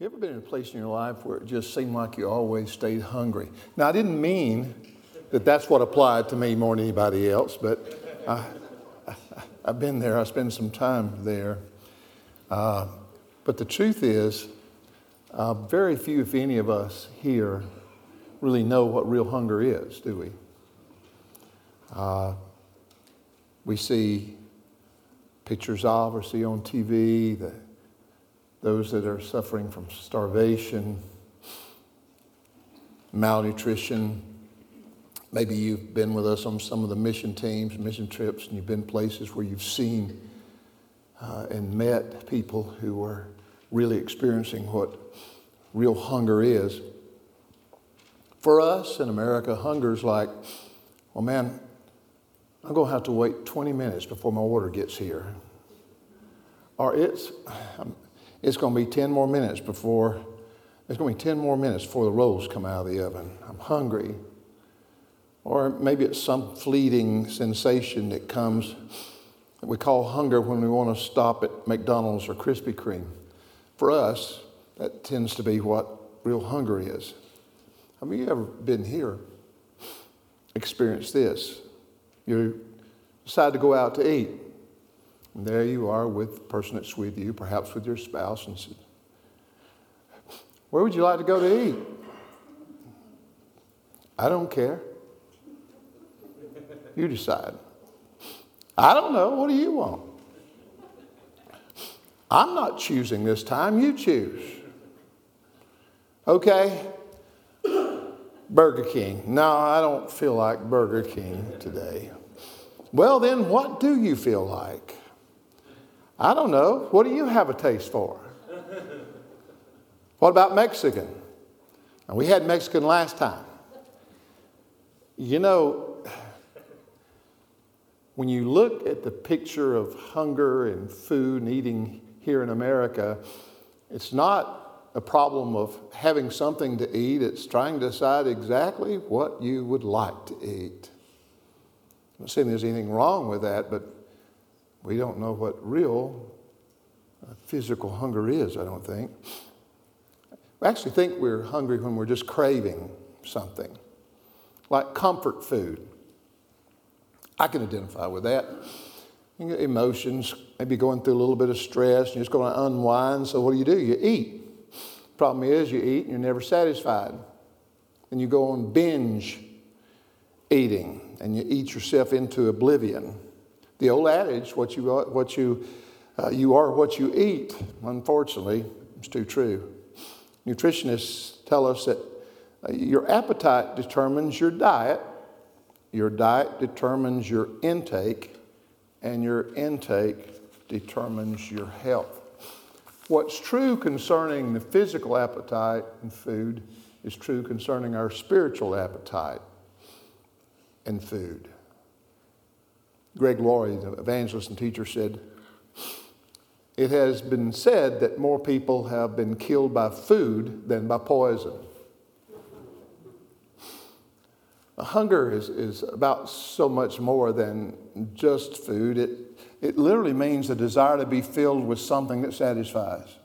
You ever been in a place in your life where it just seemed like you always stayed hungry? Now, I didn't mean that that's what applied to me more than anybody else, but I, have been there. I spent some time there. Uh, but the truth is, uh, very few, if any of us here, really know what real hunger is, do we? Uh, we see pictures of or see on TV the those that are suffering from starvation, malnutrition. Maybe you've been with us on some of the mission teams, mission trips, and you've been places where you've seen uh, and met people who are really experiencing what real hunger is. For us in America, hunger is like, well, man, I'm going to have to wait 20 minutes before my order gets here. Or it's, it's going to be 10 more minutes before, it's going to be 10 more minutes before the rolls come out of the oven. I'm hungry. Or maybe it's some fleeting sensation that comes that we call hunger when we want to stop at McDonald's or Krispy Kreme. For us, that tends to be what real hunger is. Have you ever been here, experienced this? You decide to go out to eat. And there you are with the person that's with you, perhaps with your spouse, and said, Where would you like to go to eat? I don't care. You decide. I don't know. What do you want? I'm not choosing this time. You choose. Okay? Burger King. No, I don't feel like Burger King today. Well, then, what do you feel like? I don't know. What do you have a taste for? What about Mexican? We had Mexican last time. You know, when you look at the picture of hunger and food and eating here in America, it's not a problem of having something to eat, it's trying to decide exactly what you would like to eat. I'm not saying there's anything wrong with that, but we don't know what real uh, physical hunger is, I don't think. We actually think we're hungry when we're just craving something, like comfort food. I can identify with that. Emotions, maybe going through a little bit of stress, and you're just going to unwind. So, what do you do? You eat. Problem is, you eat and you're never satisfied. And you go on binge eating, and you eat yourself into oblivion. The old adage, what you, what you, uh, you are what you eat, unfortunately, is too true. Nutritionists tell us that uh, your appetite determines your diet, your diet determines your intake, and your intake determines your health. What's true concerning the physical appetite and food is true concerning our spiritual appetite and food. Greg Laurie, the evangelist and teacher, said, It has been said that more people have been killed by food than by poison. Hunger is, is about so much more than just food. It, it literally means a desire to be filled with something that satisfies.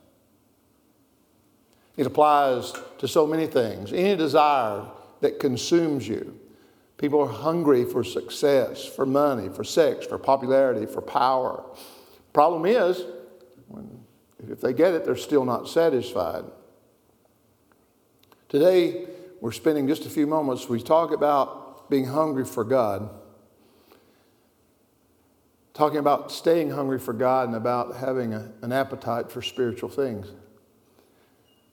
It applies to so many things. Any desire that consumes you. People are hungry for success, for money, for sex, for popularity, for power. Problem is, if they get it, they're still not satisfied. Today, we're spending just a few moments. We talk about being hungry for God, talking about staying hungry for God and about having a, an appetite for spiritual things.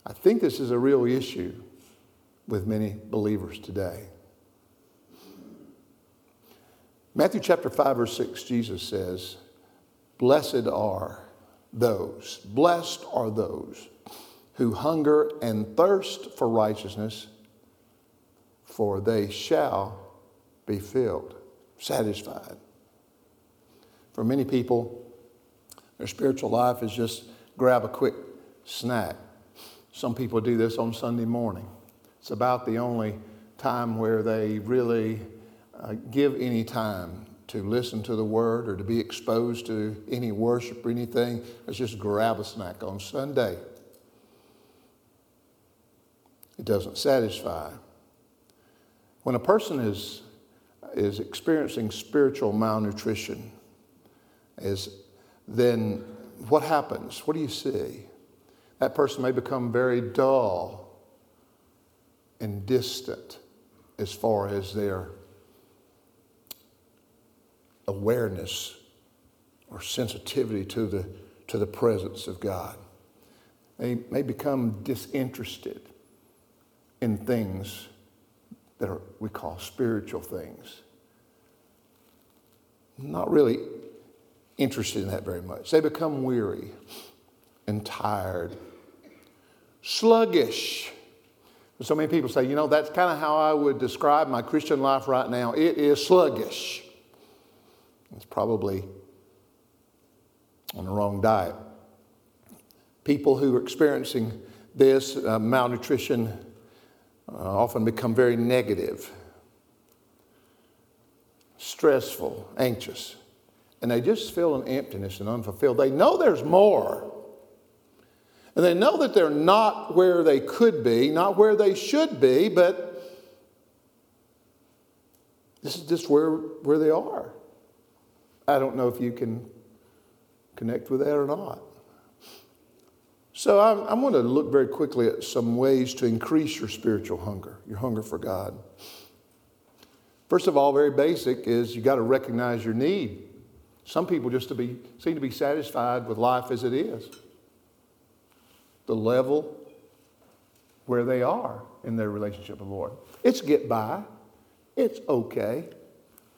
I think this is a real issue with many believers today. Matthew chapter 5, verse 6, Jesus says, Blessed are those, blessed are those who hunger and thirst for righteousness, for they shall be filled, satisfied. For many people, their spiritual life is just grab a quick snack. Some people do this on Sunday morning. It's about the only time where they really uh, give any time to listen to the word or to be exposed to any worship or anything, let's just grab a snack on Sunday. it doesn't satisfy. When a person is, is experiencing spiritual malnutrition, is, then what happens? What do you see? That person may become very dull and distant as far as their awareness or sensitivity to the, to the presence of God. They may become disinterested in things that are, we call spiritual things. Not really interested in that very much. They become weary and tired, sluggish. So many people say, you know, that's kind of how I would describe my Christian life right now. It is sluggish. It's probably on the wrong diet. People who are experiencing this uh, malnutrition uh, often become very negative, stressful, anxious, and they just feel an emptiness and unfulfilled. They know there's more. And they know that they're not where they could be, not where they should be, but this is just where, where they are. I don't know if you can connect with that or not. So I'm, I'm going to look very quickly at some ways to increase your spiritual hunger, your hunger for God. First of all, very basic is you got to recognize your need. Some people just to be, seem to be satisfied with life as it is. The level where they are in their relationship with the Lord. It's get by. It's okay.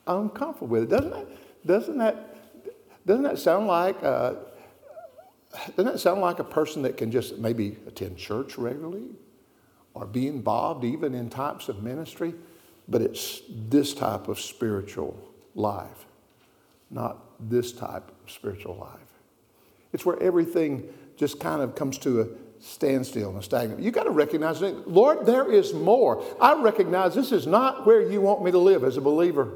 I'm comfortable with it. Doesn't it? Doesn't that, doesn't that sound like, uh, doesn't that sound like a person that can just maybe attend church regularly or be involved even in types of ministry? But it's this type of spiritual life, not this type of spiritual life. It's where everything just kind of comes to a standstill and a stagnant. You got to recognize, Lord, there is more. I recognize this is not where you want me to live as a believer.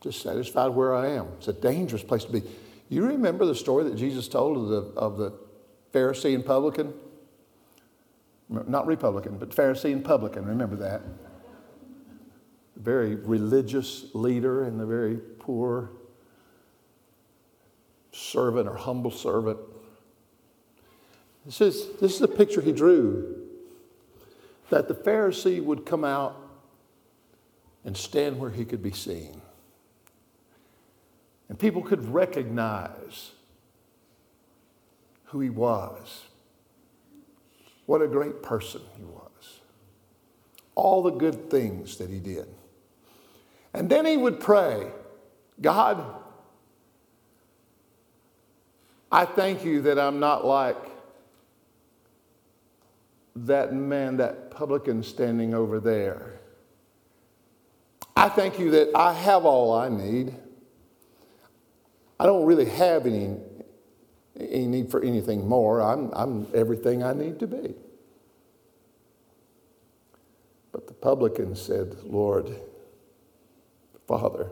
Just satisfied where I am. It's a dangerous place to be. You remember the story that Jesus told of the, of the Pharisee and publican? Not Republican, but Pharisee and publican. Remember that? The very religious leader and the very poor servant or humble servant. This is, this is the picture he drew that the Pharisee would come out and stand where he could be seen. And people could recognize who he was. What a great person he was. All the good things that he did. And then he would pray God, I thank you that I'm not like that man, that publican standing over there. I thank you that I have all I need. I don't really have any, any need for anything more. I'm, I'm everything I need to be. But the publican said, Lord, Father,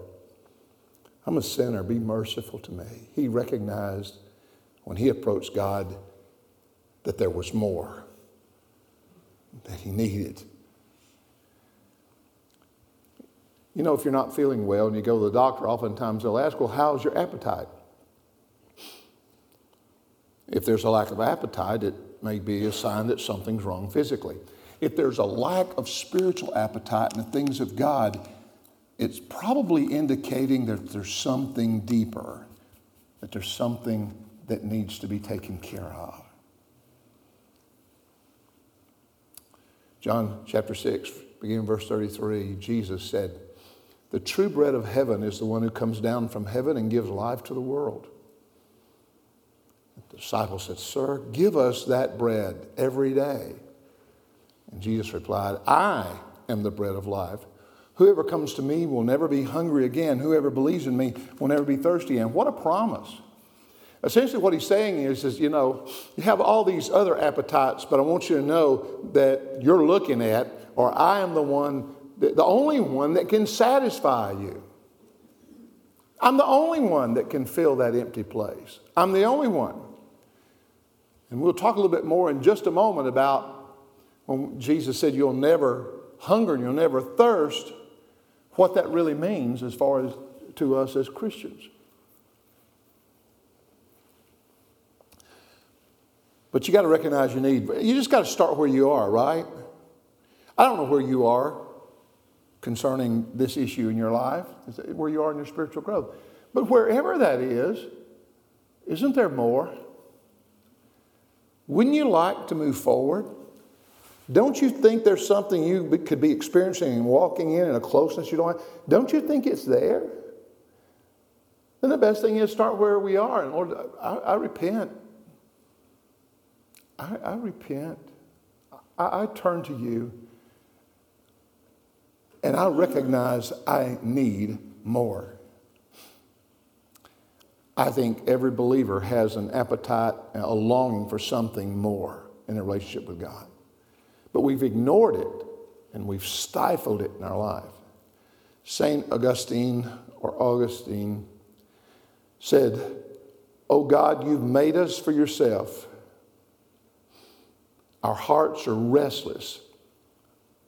I'm a sinner. Be merciful to me. He recognized when he approached God that there was more that he needed. You know, if you're not feeling well and you go to the doctor, oftentimes they'll ask, Well, how's your appetite? If there's a lack of appetite, it may be a sign that something's wrong physically. If there's a lack of spiritual appetite in the things of God, it's probably indicating that there's something deeper, that there's something that needs to be taken care of. John chapter 6, beginning verse 33, Jesus said, the true bread of heaven is the one who comes down from heaven and gives life to the world. The disciple said, Sir, give us that bread every day. And Jesus replied, I am the bread of life. Whoever comes to me will never be hungry again. Whoever believes in me will never be thirsty And What a promise. Essentially, what he's saying is, is, you know, you have all these other appetites, but I want you to know that you're looking at, or I am the one the only one that can satisfy you. I'm the only one that can fill that empty place. I'm the only one. And we'll talk a little bit more in just a moment about when Jesus said, You'll never hunger and you'll never thirst, what that really means as far as to us as Christians. But you got to recognize your need. You just got to start where you are, right? I don't know where you are concerning this issue in your life, where you are in your spiritual growth. But wherever that is, isn't there more? Wouldn't you like to move forward? Don't you think there's something you could be experiencing and walking in and a closeness you don't have? Don't you think it's there? Then the best thing is start where we are. And Lord, I, I repent. I, I repent. I, I turn to you. And I recognize I need more. I think every believer has an appetite, a longing for something more in a relationship with God. But we've ignored it and we've stifled it in our life. St. Augustine or Augustine said, Oh God, you've made us for yourself. Our hearts are restless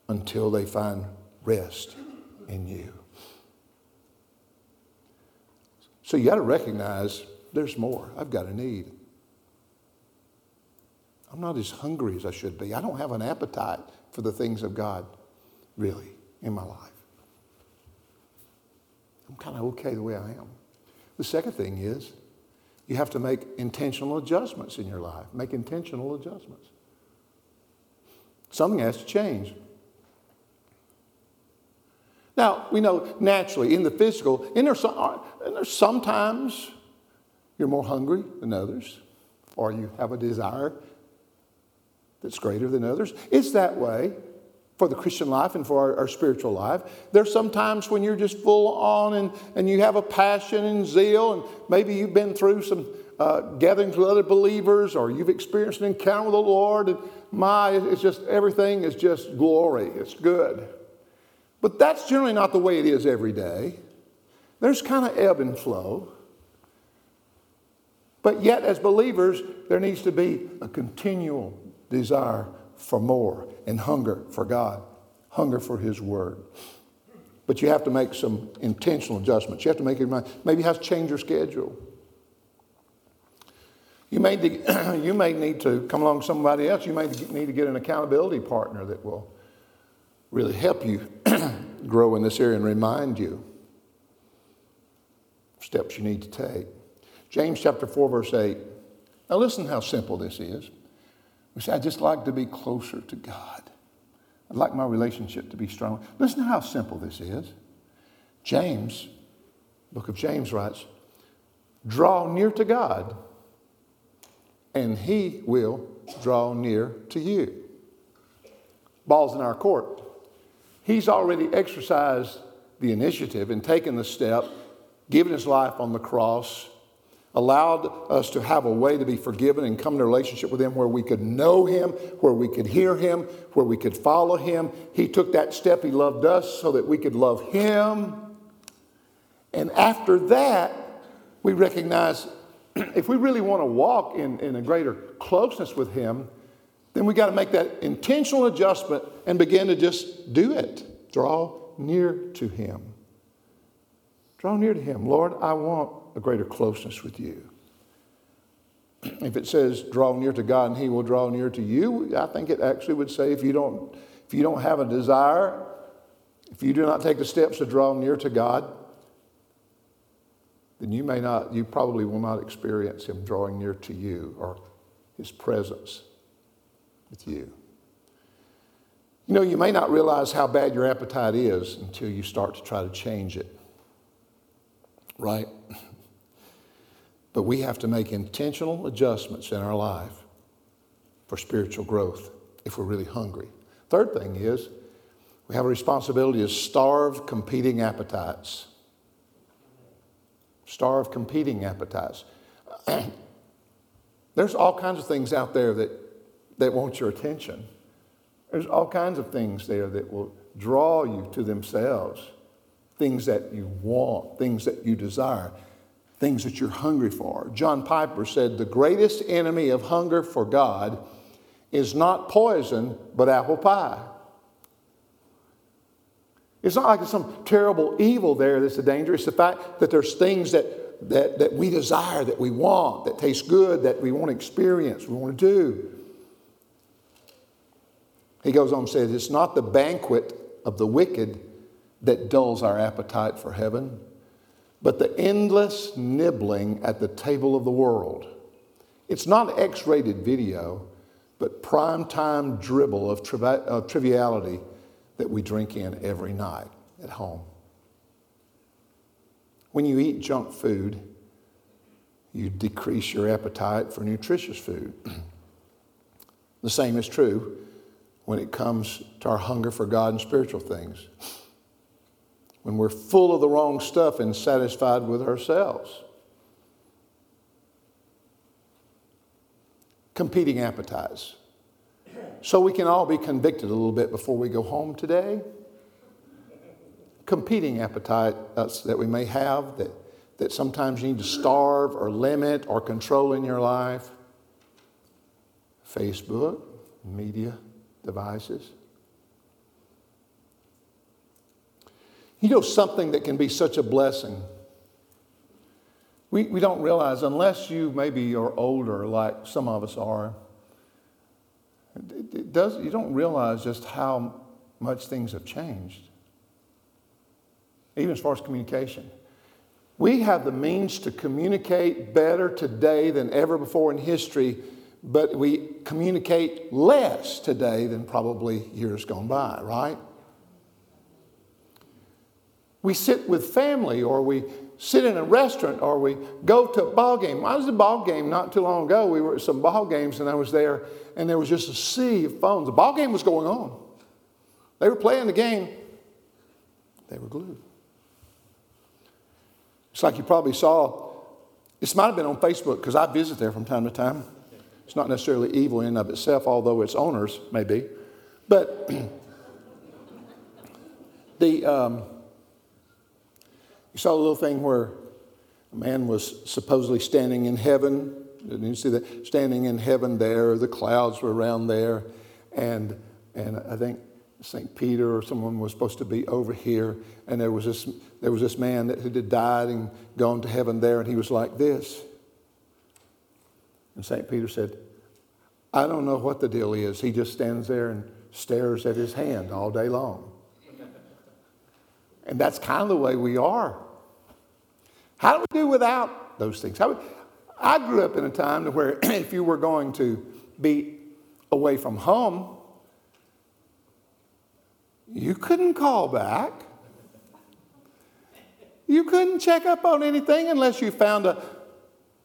until they find rest in you. So you got to recognize there's more. I've got a need. I'm not as hungry as I should be. I don't have an appetite for the things of God, really, in my life. I'm kind of okay the way I am. The second thing is you have to make intentional adjustments in your life. Make intentional adjustments. Something has to change. Now, we know naturally in the physical, some, and there's sometimes you're more hungry than others, or you have a desire that's greater than others. It's that way for the Christian life and for our, our, spiritual life. There's some times when you're just full on and, and you have a passion and zeal, and maybe you've been through some uh, gatherings with other believers or you've experienced an encounter with the Lord, and my, it's just everything is just glory. It's good. But that's generally not the way it is every day. There's kind of ebb and flow. But yet, as believers, there needs to be a continual desire for more and hunger for God, hunger for His Word. But you have to make some intentional adjustments. You have to make your mind, maybe you have to change your schedule. You may, you may need to come along with somebody else. You may need to get an accountability partner that will really help you grow in this area and remind you steps you need to take. James chapter 4, verse 8. Now, listen how simple this is. We say, I just like to be closer to God. I'd like my relationship to be stronger. Listen to how simple this is. James, book of James writes, draw near to God, and he will draw near to you. Ball's in our court. He's already exercised the initiative and taken the step, given his life on the cross, allowed us to have a way to be forgiven and come into relationship with him where we could know him, where we could hear him, where we could follow him. He took that step. He loved us so that we could love him. And after that, we recognize if we really want to walk in, in a greater closeness with him, then we got to make that intentional adjustment and begin to just do it. Draw near to Him. Draw near to Him. Lord, I want a greater closeness with you. If it says draw near to God and He will draw near to you, I think it actually would say if you don't, if you don't have a desire, if you do not take the steps to draw near to God, then you may not, you probably will not experience Him drawing near to you or His presence with you. You know, you may not realize how bad your appetite is until you start to try to change it, right? But we have to make intentional adjustments in our life for spiritual growth if we're really hungry. Third thing is, we have a responsibility to starve competing appetites. Starve competing appetites. There's all kinds of things out there that that want your attention. There's all kinds of things there that will draw you to themselves, things that you want, things that you desire. things that you're hungry for. John Piper said, The greatest enemy of hunger for God is not poison, but apple pie. It's not like it's some terrible evil there that's a danger. It's the fact that there's things that, that, that we desire, that we want, that taste good, that we want to experience, we want to do. He goes on and says, It's not the banquet of the wicked that dulls our appetite for heaven, but the endless nibbling at the table of the world. It's not X rated video, but prime time dribble of, of triviality that we drink in every night at home. When you eat junk food, you decrease your appetite for nutritious food. the same is true when it comes to our hunger for God and spiritual things. When we're full of the wrong stuff and satisfied with ourselves. Competing appetites. So we can all be convicted a little bit before we go home today. Competing appetites that we may have that, that sometimes you need to starve or limit or control in your life. Facebook, media, devices. You know, something that can be such a blessing. We, we don't realize, unless you maybe are older, like some of us are, it, it does, you don't realize just how much things have changed, even as far as communication. We have the means to communicate better today than ever before in history but we communicate less today than probably years gone by, right? We sit with family or we sit in a restaurant or we go to a ball game. I was at a ball game not too long ago. We were at some ball games and I was there and there was just a sea of phones. The ball game was going on. They were playing the game. They were glued. It's like you probably saw, this might have been on Facebook because I visit there from time to time. It's not necessarily evil in and of itself, although its owners may be. But the um, you saw a little thing where a man was supposedly standing in heaven. Didn't you see that? Standing in heaven there, the clouds were around there, and and I think St. Peter or someone was supposed to be over here, and there was this there was this man that had died and gone to heaven there, and he was like this. And St. Peter said, I don't know what the deal is. He just stands there and stares at his hand all day long. And that's kind of the way we are. How do we do without those things? How, I grew up in a time where if you were going to be away from home, you couldn't call back. You couldn't check up on anything unless you found a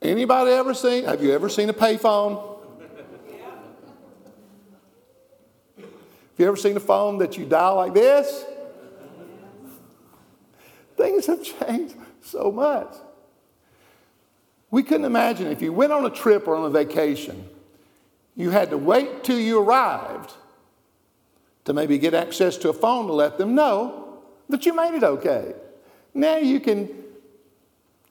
Anybody ever seen? Have you ever seen a payphone? Have you ever seen a phone that you dial like this? Things have changed so much. We couldn't imagine if you went on a trip or on a vacation, you had to wait till you arrived to maybe get access to a phone to let them know that you made it okay. Now you can,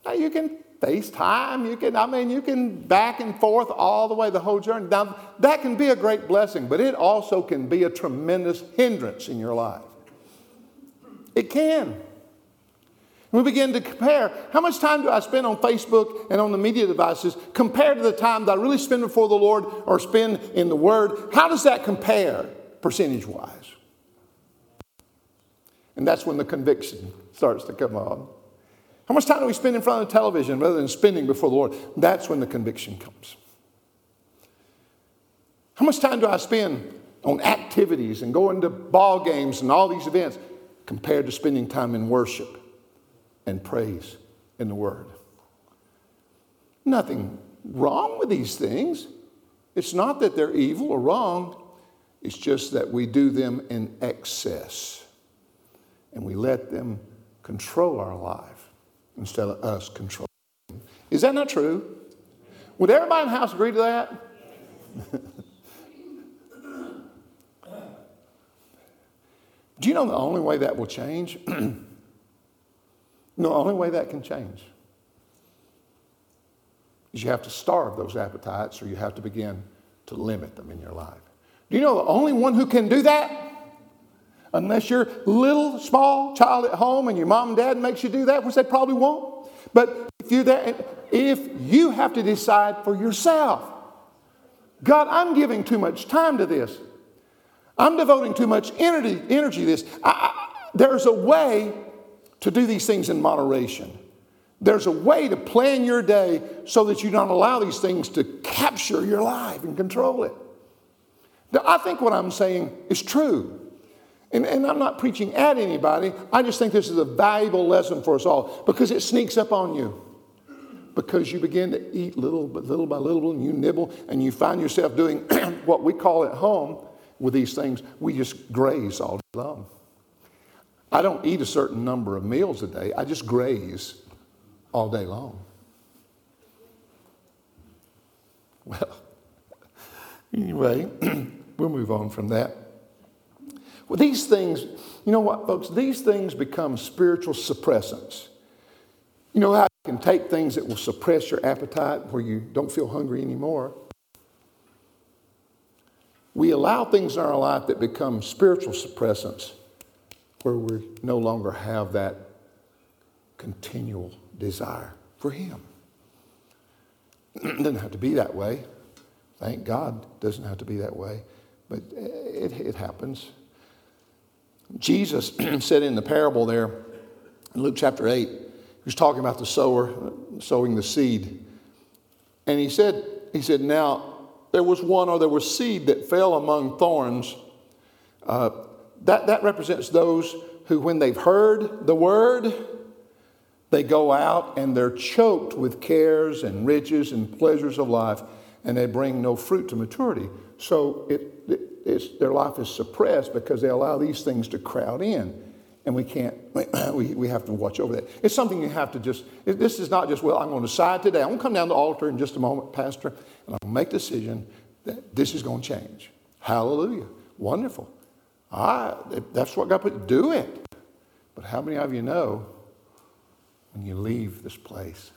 now you can FaceTime. You can, I mean, you can back and forth all the way the whole journey. Now, that can be a great blessing, but it also can be a tremendous hindrance in your life. It can. We begin to compare how much time do I spend on Facebook and on the media devices compared to the time that I really spend before the Lord or spend in the Word. How does that compare percentage wise? And that's when the conviction starts to come on. How much time do we spend in front of the television rather than spending before the Lord? That's when the conviction comes. How much time do I spend on activities and going to ball games and all these events compared to spending time in worship and praise in the Word? Nothing wrong with these things. It's not that they're evil or wrong, it's just that we do them in excess and we let them control our life instead of us controlling. Is that not true? Would everybody in the house agree to that? Do you know the only way that will change? the only way that can change is you have to starve those appetites or you have to begin to limit them in your life. Do you know the only one who can do that? Unless you're little, small child at home and your mom and dad makes you do that, which they probably won't. But if you're there, if you have to decide for yourself, God, I'm giving too much time to this. I'm devoting too much energy, energy to this. I, I, there's a way to do these things in moderation. There's a way to plan your day so that you don't allow these things to capture your life and control it. Now, I think what I'm saying is true. And, and, I'm not preaching at anybody. I just think this is a valuable lesson for us all because it sneaks up on you. Because you begin to eat little, but little by little, and you nibble, and you find yourself doing what we call at home with these things. We just graze all day long. I don't eat a certain number of meals a day, I just graze all day long. Well, anyway, we'll move on from that. Well, these things, you know what, folks? These things become spiritual suppressants. You know how you can take things that will suppress your appetite where you don't feel hungry anymore? We allow things in our life that become spiritual suppressants where we no longer have that continual desire for Him. it doesn't have to be that way. Thank God it doesn't have to be that way. But it, it happens. Jesus said in the parable there, in Luke chapter 8, he was talking about the sower sowing the seed. And he said, he said, now there was one or there was seed that fell among thorns. Uh, that, that represents those who, when they've heard the word, they go out and they're choked with cares and riches and pleasures of life, and they bring no fruit to maturity. So it, it their life is suppressed because they allow these things to crowd in. And we can't, we, we have to watch over that. It's something you have to just, this is not just, well, I'm going to decide today. I'm going to come down to the altar in just a moment, Pastor, and I'm going to make a decision that this is going to change. Hallelujah. Wonderful. I, that's what God put, do it. But how many of you know when you leave this place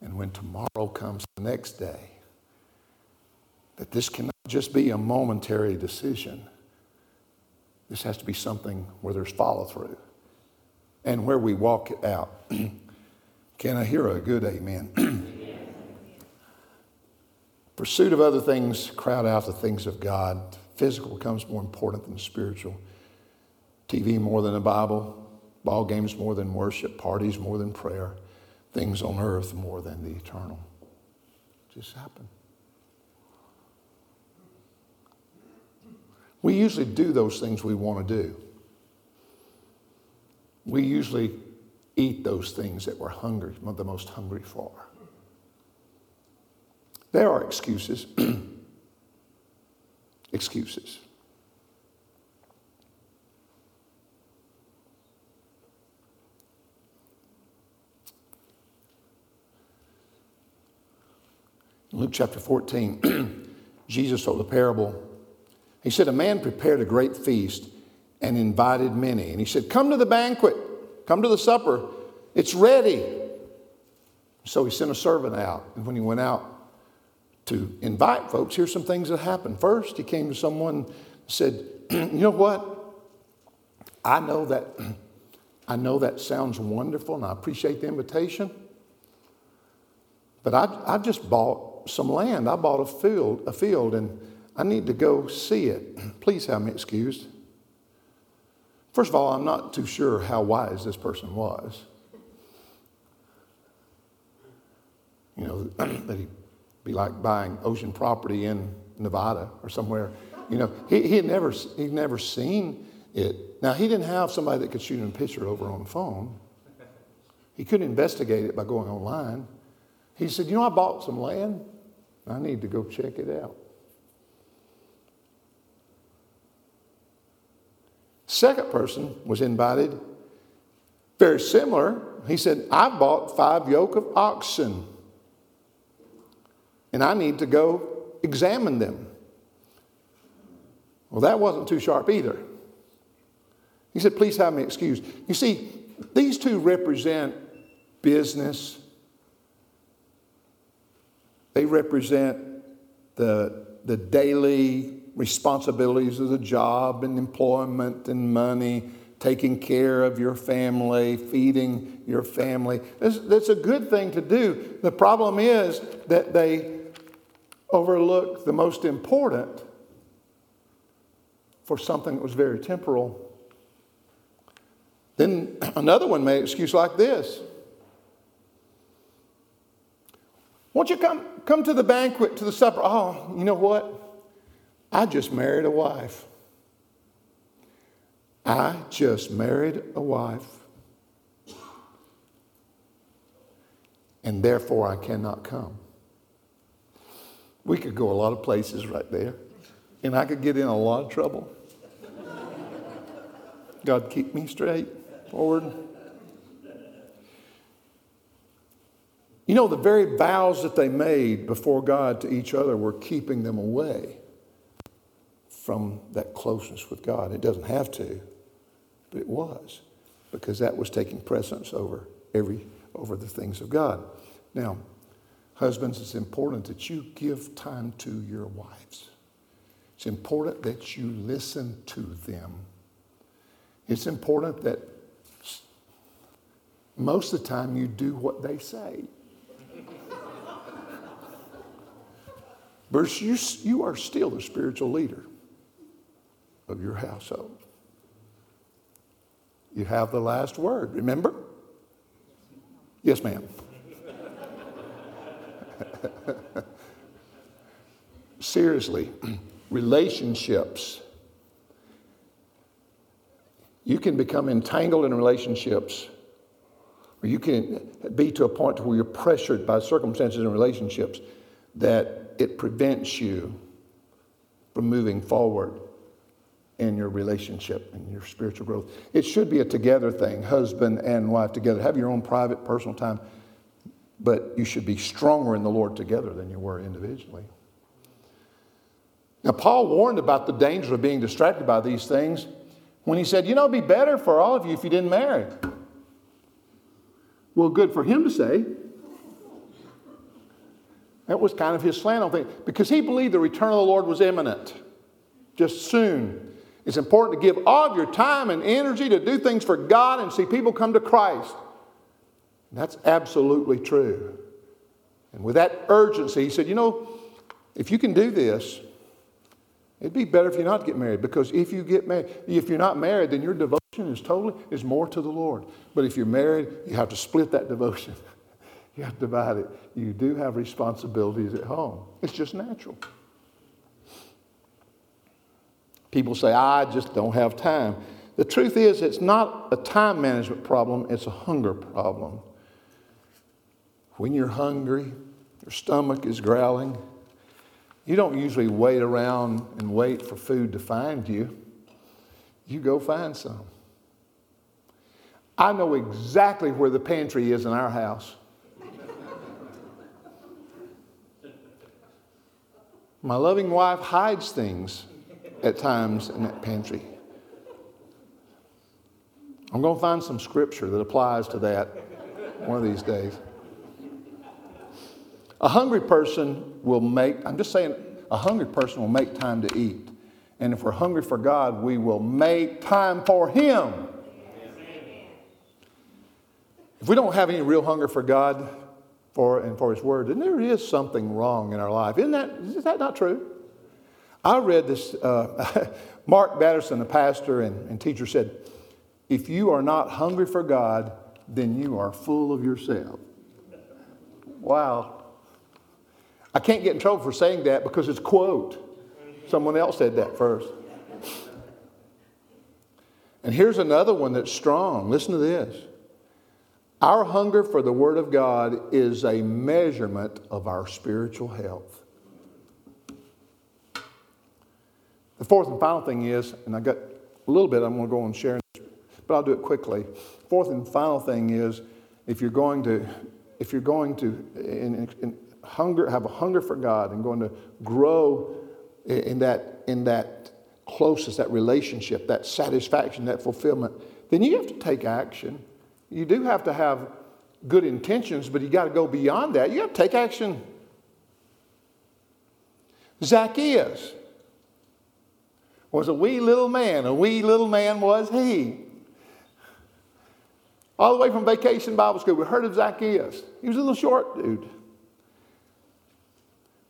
and when tomorrow comes the next day, that this cannot just be a momentary decision. This has to be something where there's follow through and where we walk it out. Can I hear a good amen? Pursuit of other things crowd out the things of God. Physical becomes more important than spiritual. TV more than the Bible, ball games more than worship, parties more than prayer, things on earth more than the eternal. Just happened. We usually do those things we want to do. We usually eat those things that we're hungry, the most hungry for. There are excuses. excuses. Luke chapter 14, Jesus told a parable. He said, A man prepared a great feast and invited many. And he said, Come to the banquet, come to the supper. It's ready. So he sent a servant out. And when he went out to invite folks, here's some things that happened. First, he came to someone and said, You know what? I know that. I know that sounds wonderful and I appreciate the invitation, but I, I just bought some land. I bought a field, a field, and I need to go see it. Please have me excused. First of all, I'm not too sure how wise this person was. You know, that he'd be like buying ocean property in Nevada or somewhere. You know, he, he had never, he'd never seen it. Now, he didn't have somebody that could shoot him a picture over on the phone. He couldn't investigate it by going online. He said, You know, I bought some land. I need to go check it out. Second person was invited, very similar. He said, I bought five yoke of oxen, and I need to go examine them. Well, that wasn't too sharp either. He said, Please have me excused. You see, these two represent business They represent the, the daily responsibilities of the job and employment and money, taking care of your family, feeding your family. That's, that's a good thing to do. The problem is that they overlook the most important for something that was very temporal. Then another one made an excuse like this. Won't you come, come to the banquet, to the supper? Oh, you know what? I just married a wife. I just married a wife. And therefore I cannot come. We could go a lot of places right there, and I could get in a lot of trouble. God, keep me straight forward. You know, the very vows that they made before God to each other were keeping them away from that closeness with God. It doesn't have to, but it was because that was taking precedence over every over the things of God. Now, husbands, it's important that you give time to your wives. It's important that you listen to them. It's important that most of the time you do what they say. But you, you are still the spiritual leader of your household. You have the last word, remember? Yes, ma'am. Seriously, relationships. You can become entangled in relationships, or you can be to a point where you're pressured by circumstances and relationships that it prevents you from moving forward in your relationship and your spiritual growth. It should be a together thing, husband and wife together. Have your own private, personal time, but you should be stronger in the Lord together than you were individually. Now, Paul warned about the danger of being distracted by these things when he said, You know, it'd be better for all of you if you didn't marry. Well, good for him to say. That was kind of his slant on things because he believed the return of the Lord was imminent, just soon. It's important to give all of your time and energy to do things for God and see people come to Christ. that's absolutely true. And with that urgency, he said, You know, if you can do this, it'd be better if you're not get married because if you get married, if you're not married, then your devotion is totally is more to the Lord. But if you're married, you have to split that devotion. you have to divide it. You do have responsibilities at home. It's just natural. People say, I just don't have time. The truth is, it's not a time management problem, it's a hunger problem. When you're hungry, your stomach is growling, you don't usually wait around and wait for food to find you. You go find some. I know exactly where the pantry is in our house. My loving wife hides things at times in that pantry. I'm going to find some scripture that applies to that one of these days. A hungry person will make, I'm just saying, a hungry person will make time to eat. And if we're hungry for God, we will make time for Him. If we don't have any real hunger for God for, and for His Word, then there is something wrong in our life. Isn't that, is that not true? I read this, uh, Mark Batterson, a pastor and, and teacher, said, If you are not hungry for God, then you are full of yourself. Wow. I can't get in trouble for saying that because it's quote. Someone else said that first. And here's another one that's strong. Listen to this. Our hunger for the Word of God is a measurement of our spiritual health. The fourth and final thing is, and I got a little bit I'm going to go and share, but I'll do it quickly. Fourth and final thing is, if you're going to, if you're going to in, in hunger, have a hunger for God and going to grow in that, in that closeness, that relationship, that satisfaction, that fulfillment, then you have to take action. You do have to have good intentions, but you got to go beyond that. You have to take action Zacchaeus was a wee little man. A wee little man was he. All the way from vacation Bible school, we heard of Zacchaeus. He was a little short dude.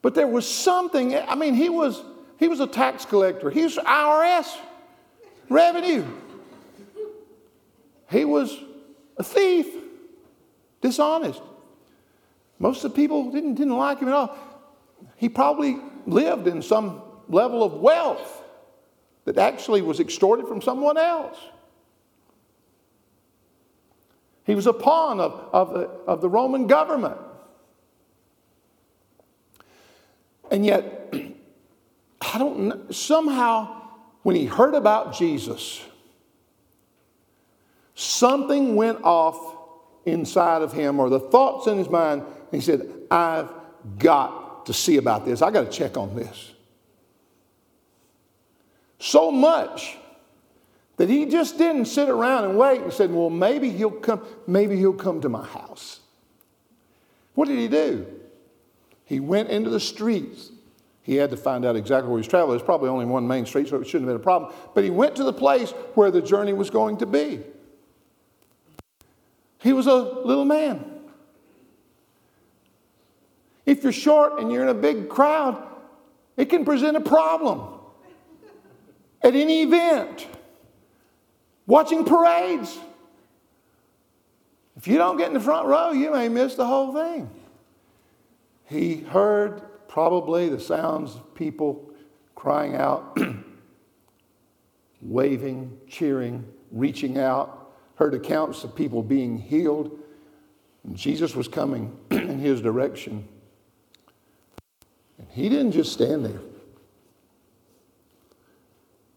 But there was something, I mean, he was, he was a tax collector. He was IRS revenue. He was a thief, dishonest. Most of the people didn't, didn't like him at all. He probably lived in some level of wealth that actually was extorted from someone else. He was a pawn of, of, the, of the Roman government. And yet, I don't somehow, when he heard about Jesus, something went off inside of him, or the thoughts in his mind, he said, I've got to see about this. I got to check on this. So much that he just didn't sit around and wait and said, Well, maybe he'll come, maybe he'll come to my house. What did he do? He went into the streets. He had to find out exactly where he was traveling. There's probably only one main street, so it shouldn't have been a problem. But he went to the place where the journey was going to be. He was a little man. If you're short and you're in a big crowd, it can present a problem at any event watching parades. If you don't get in the front row, you may miss the whole thing. He heard probably the sounds of people crying out, waving, cheering, reaching out, heard accounts of people being healed. And Jesus was coming in his direction. And he didn't just stand there,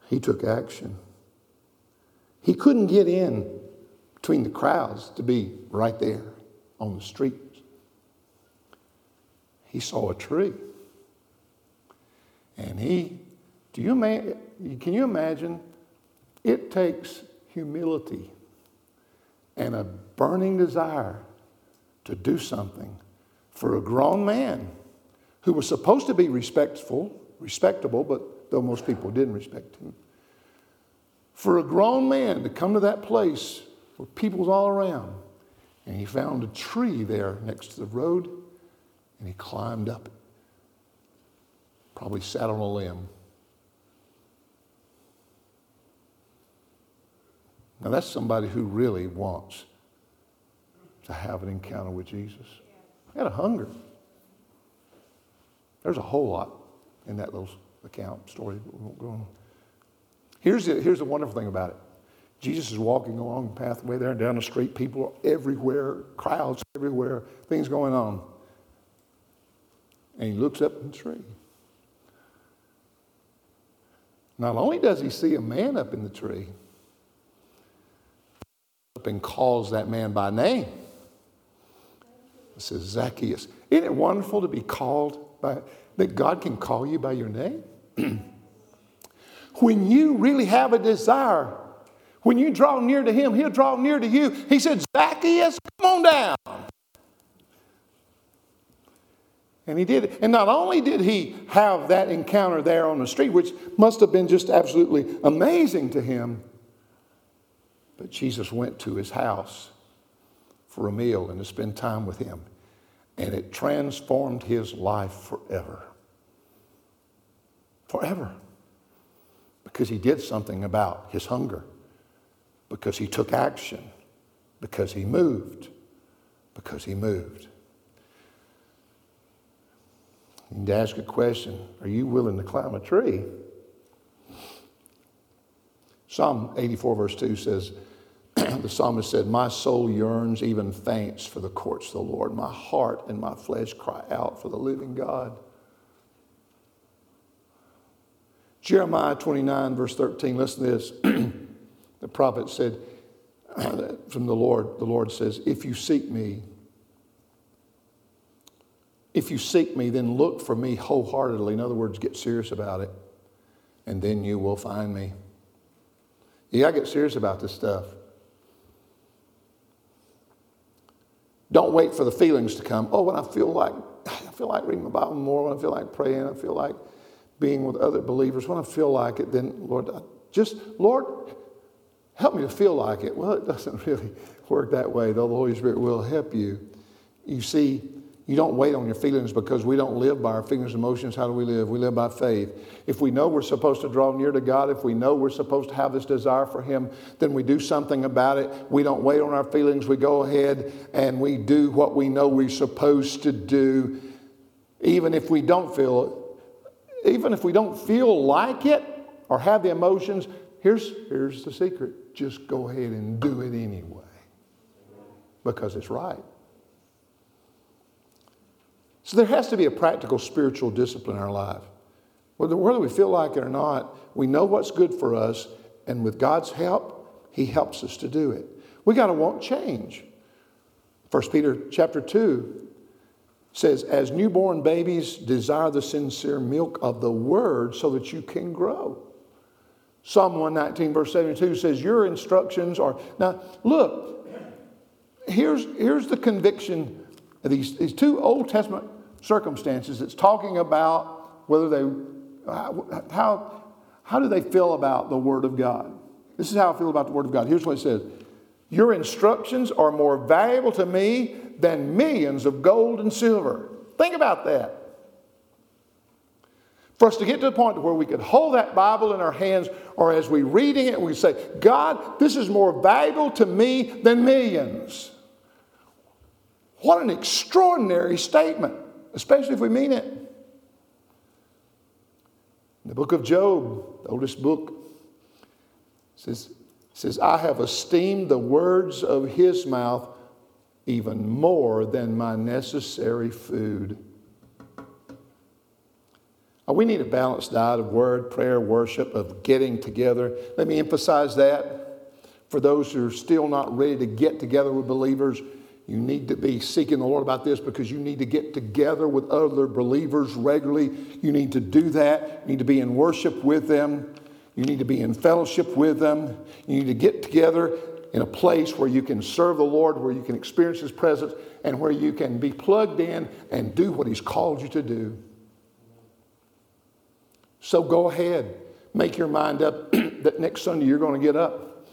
he took action. He couldn't get in between the crowds to be right there on the streets. He saw a tree. And he, do you can you imagine? It takes humility and a burning desire to do something for a grown man who was supposed to be respectful, respectable, but though most people didn't respect him, for a grown man to come to that place where people's all around. And he found a tree there next to the road and he climbed up. Probably sat on a limb. Now, that's somebody who really wants to have an encounter with Jesus. He had a hunger. There's a whole lot in that little account story. We won't go on. Here's the, here's the wonderful thing about it Jesus is walking along the pathway there and down the street, people everywhere, crowds everywhere, things going on. And he looks up in the tree. Not only does he see a man up in the tree, up and calls that man by name. It says Zacchaeus. Isn't it wonderful to be called by that God can call you by your name? when you really have a desire, when you draw near to Him, He'll draw near to you. He said, Zacchaeus, come on down. And he did it. And not only did he have that encounter there on the street, which must have been just absolutely amazing to him, but Jesus went to his house for a meal and to spend time with him. And it transformed his life forever. Forever because he did something about his hunger, because he took action, because he moved, because he moved. You need to ask a question Are you willing to climb a tree? Psalm 84, verse 2 says, The psalmist said, My soul yearns, even faints for the courts of the Lord. My heart and my flesh cry out for the living God. Jeremiah 29, verse 13, listen to this. the prophet said, from the Lord, the Lord says, If you seek me, if you seek me, then look for me wholeheartedly. In other words, get serious about it, and then you will find me. Yeah, I get serious about this stuff. Don't wait for the feelings to come. Oh, when I feel like I feel like reading my Bible more, when I feel like praying, I feel like being with other believers, when I feel like it, then Lord, just, Lord, help me to feel like it. Well, it doesn't really work that way, though the Holy Spirit will help you. You see, you don't wait on your feelings because we don't live by our feelings and emotions. How do we live? We live by faith. If we know we're supposed to draw near to God, if we know we're supposed to have this desire for Him, then we do something about it. We don't wait on our feelings. We go ahead and we do what we know we're supposed to do, even if we don't feel, even if we don't feel like it or have the emotions. Here's, here's the secret just go ahead and do it anyway because it's right. So there has to be a practical spiritual discipline in our life. Whether, whether we feel like it or not, we know what's good for us, and with God's help, He helps us to do it. We got to want change. 1 Peter chapter 2 says, As newborn babies, desire the sincere milk of the word so that you can grow. Psalm 119, verse 72 says, Your instructions are. Now, look, here's, here's the conviction of these, these two Old Testament circumstances. It's talking about whether they, how, how do they feel about the Word of God? This is how I feel about the Word of God. Here's what it says Your instructions are more valuable to me than millions of gold and silver. Think about that. For us to get to the point where we could hold that Bible in our hands, or as we're reading it, we say, God, this is more valuable to me than millions. What an extraordinary statement especially if we mean it. The book of Job, the oldest book, says, says, I have esteemed the words of his mouth even more than my necessary food. We need a balanced diet of word, prayer, worship, of getting together. Let me emphasize that for those who are still not ready to get together with believers. You need to be seeking the Lord about this because you need to get together with other believers regularly. You need to do that. You need to be in worship with them. You need to be in fellowship with them. You need to get together in a place where you can serve the Lord, where you can experience His presence, and where you can be plugged in and do what He's called you to do. So go ahead, make your mind up that next Sunday you're going to get up.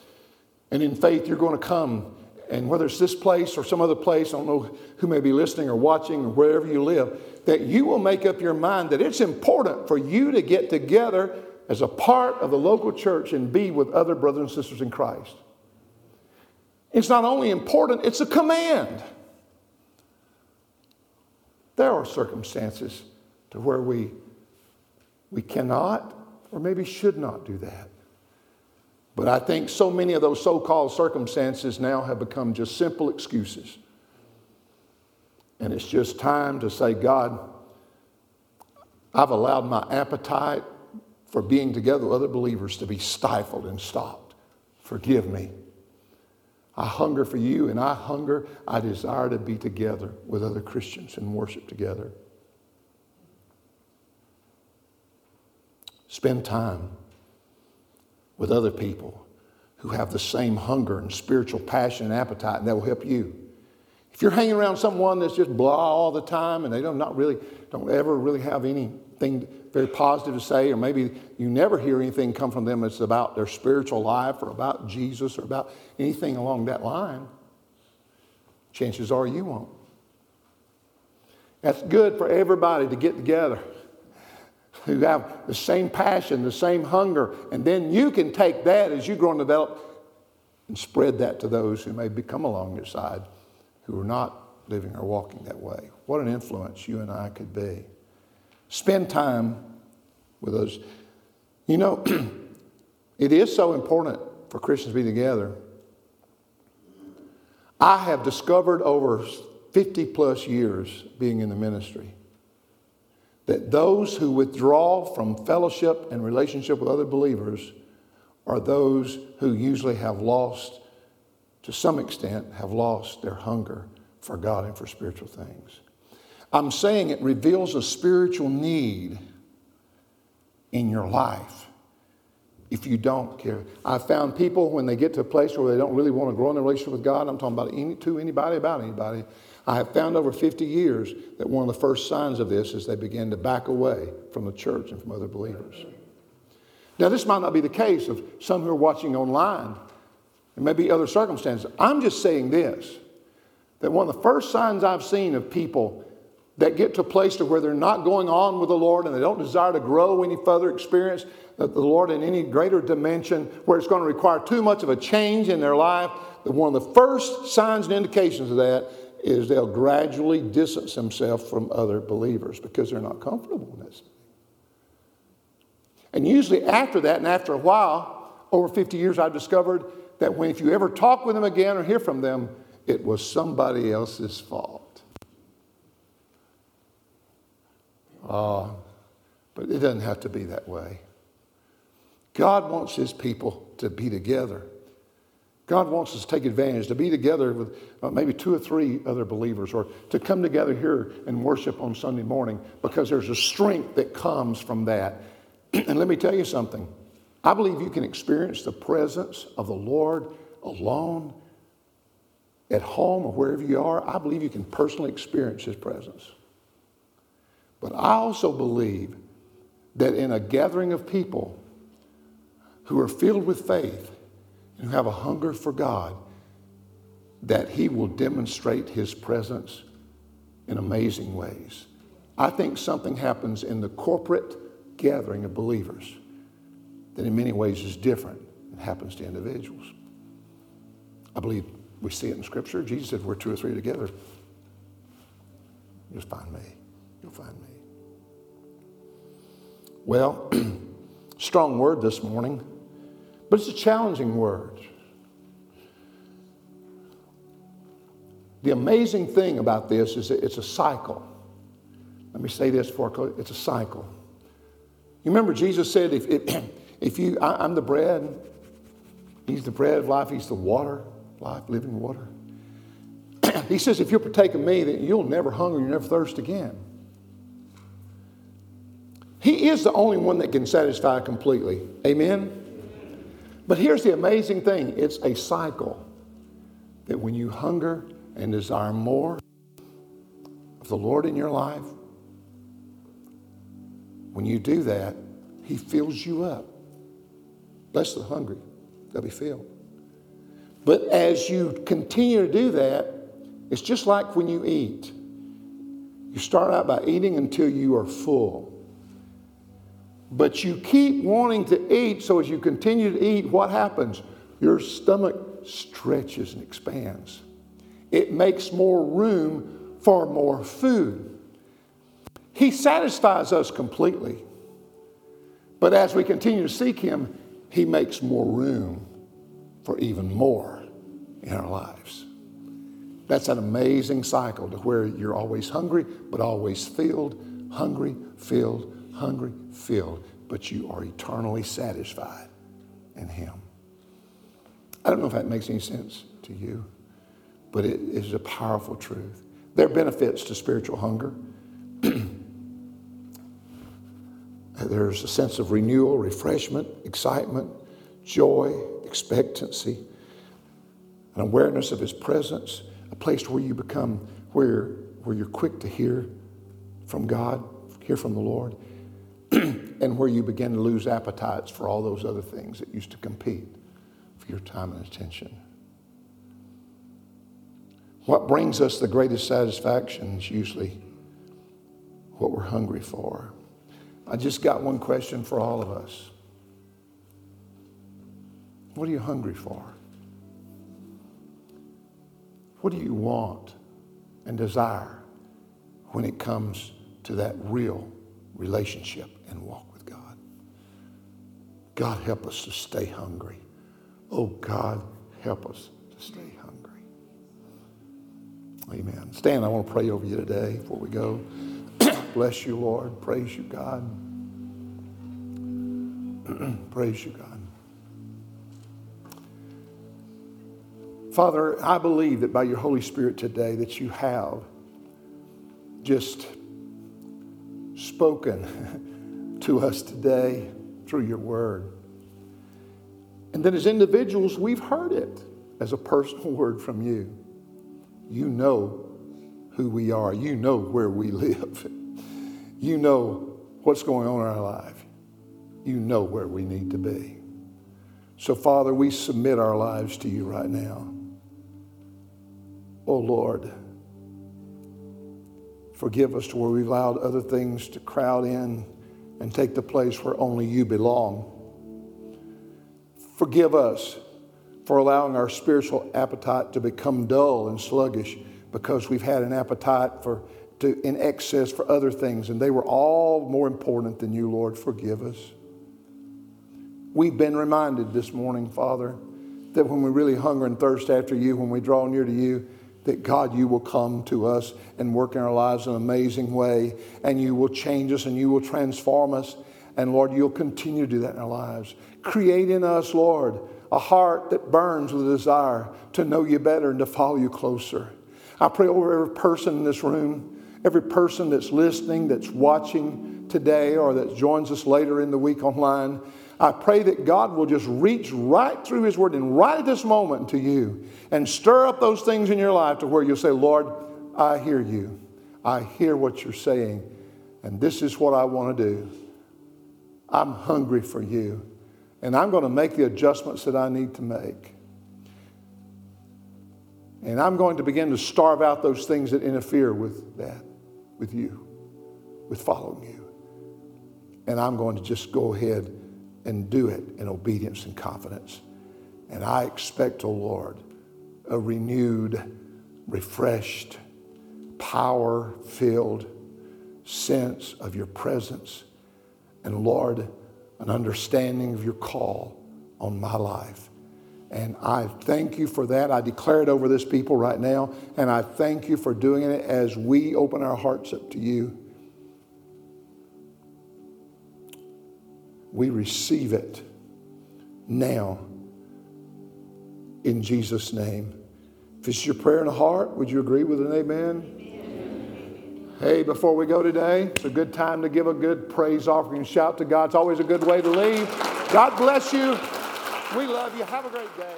And in faith, you're going to come and whether it's this place or some other place, I don't know who may be listening or watching or wherever you live, that you will make up your mind that it's important for you to get together as a part of the local church and be with other brothers and sisters in Christ. It's not only important, it's a command. There are circumstances to where we, we cannot or maybe should not do that. But I think so many of those so called circumstances now have become just simple excuses. And it's just time to say, God, I've allowed my appetite for being together with other believers to be stifled and stopped. Forgive me. I hunger for you, and I hunger, I desire to be together with other Christians and worship together. Spend time with other people who have the same hunger and spiritual passion and appetite, and that will help you. If you're hanging around someone that's just blah all the time and they don't not really don't ever really have anything very positive to say, or maybe you never hear anything come from them that's about their spiritual life or about Jesus or about anything along that line, chances are you won't. That's good for everybody to get together who have the same passion, the same hunger. And then you can take that as you grow and develop and spread that to those who may become along your side who are not living or walking that way. What an influence you and I could be. Spend time with us. You know, it is so important for Christians to be together. I have discovered over 50 plus years being in the ministry that those who withdraw from fellowship and relationship with other believers are those who usually have lost, to some extent, have lost their hunger for God and for spiritual things. I'm saying it reveals a spiritual need in your life if you don't care. I've found people when they get to a place where they don't really want to grow in a relationship with God, I'm talking about any, to anybody, about anybody, I have found over 50 years that one of the first signs of this is they begin to back away from the church and from other believers. Now, this might not be the case of some who are watching online. There may be other circumstances. I'm just saying this that one of the first signs I've seen of people that get to a place to where they're not going on with the Lord and they don't desire to grow any further experience the Lord in any greater dimension where it's going to require too much of a change in their life, that one of the first signs and indications of that is they'll gradually distance themselves from other believers because they're not comfortable in this. And usually after that, and after a while, over 50 years, I've discovered that when if you ever talk with them again or hear from them, it was somebody else's fault. Uh, but it doesn't have to be that way. God wants his people to be together. God wants us to take advantage, to be together with uh, maybe two or three other believers, or to come together here and worship on Sunday morning because there's a strength that comes from that. and let me tell you something I believe you can experience the presence of the Lord alone, at home, or wherever you are. I believe you can personally experience His presence. But I also believe that in a gathering of people who are filled with faith, and who have a hunger for God, that He will demonstrate His presence in amazing ways. I think something happens in the corporate gathering of believers that in many ways is different than happens to individuals. I believe we see it in Scripture. Jesus said, We're two or three together. You'll find me. You'll find me. Well, strong word this morning. But it's a challenging word. The amazing thing about this is that it's a cycle. Let me say this for it's a cycle. You remember Jesus said, if, if, if you, I, am the bread, he's the bread of life, he's the water, life, living water. he says, if you partake of me, then you'll never hunger, you'll never thirst again. He is the only one that can satisfy completely. Amen? But here's the amazing thing it's a cycle that when you hunger and desire more of the Lord in your life, when you do that, He fills you up. Bless the hungry, they'll be filled. But as you continue to do that, it's just like when you eat. You start out by eating until you are full. But you keep wanting to eat, so as you continue to eat, what happens? Your stomach stretches and expands. It makes more room for more food. He satisfies us completely. But as we continue to seek Him, He makes more room for even more in our lives. That's an amazing cycle to where you're always hungry, but always filled, hungry, filled, hungry, filled, but you are eternally satisfied in Him. I don't know if that makes any sense to you, but it is a powerful truth. There are benefits to spiritual hunger. There's a sense of renewal, refreshment, excitement, joy, expectancy, an awareness of His presence, a place where you become, where, where you're quick to hear from God, hear from the Lord. and where you begin to lose appetites for all those other things that used to compete for your time and attention. What brings us the greatest satisfaction is usually what we're hungry for. I just got one question for all of us. What are you hungry for? What do you want and desire when it comes to that real relationship and walk with God. God, help us to stay hungry. Oh, God, help us to stay hungry. Amen. Stan, I want to pray over you today before we go. Bless you, Lord. Praise you, God. Praise you, God. Father, I believe that by your Holy Spirit today that you have just spoken to us today through your word. And then, as individuals, we've heard it as a personal word from you. You know who we are. You know where we live. You know what's going on in our life. You know where we need to be. So, Father, we submit our lives to you right now. Oh, Lord, forgive us to where we've allowed other things to crowd in and take the place where only you belong. Forgive us for allowing our spiritual appetite to become dull and sluggish because we've had an appetite for to, in excess for other things, and they were all more important than you, Lord. Forgive us. We've been reminded this morning, Father, that when we really hunger and thirst after you, when we draw near to you, that God, you will come to us and work in our lives in an amazing way, and you will change us and you will transform us. And Lord, you'll continue to do that in our lives. Create in us, Lord, a heart that burns with a desire to know you better and to follow you closer. I pray over every person in this room, every person that's listening, that's watching today, or that joins us later in the week online. I pray that God will just reach right through His Word and right at this moment to you and stir up those things in your life to where you'll say, Lord, I hear you. I hear what you're saying, and this is what I want to do. I'm hungry for you, and I'm going to make the adjustments that I need to make. And I'm going to begin to starve out those things that interfere with that, with you, with following you. And I'm going to just go ahead and do it in obedience and confidence. And I expect, O oh Lord, a renewed, refreshed, power filled sense of your presence. And Lord, an understanding of your call on my life. And I thank you for that. I declare it over this people right now. And I thank you for doing it as we open our hearts up to you. We receive it now in Jesus' name. If it's your prayer in the heart, would you agree with an amen? amen? Hey, before we go today, it's a good time to give a good praise offering and shout to God. It's always a good way to leave. God bless you. We love you. Have a great day.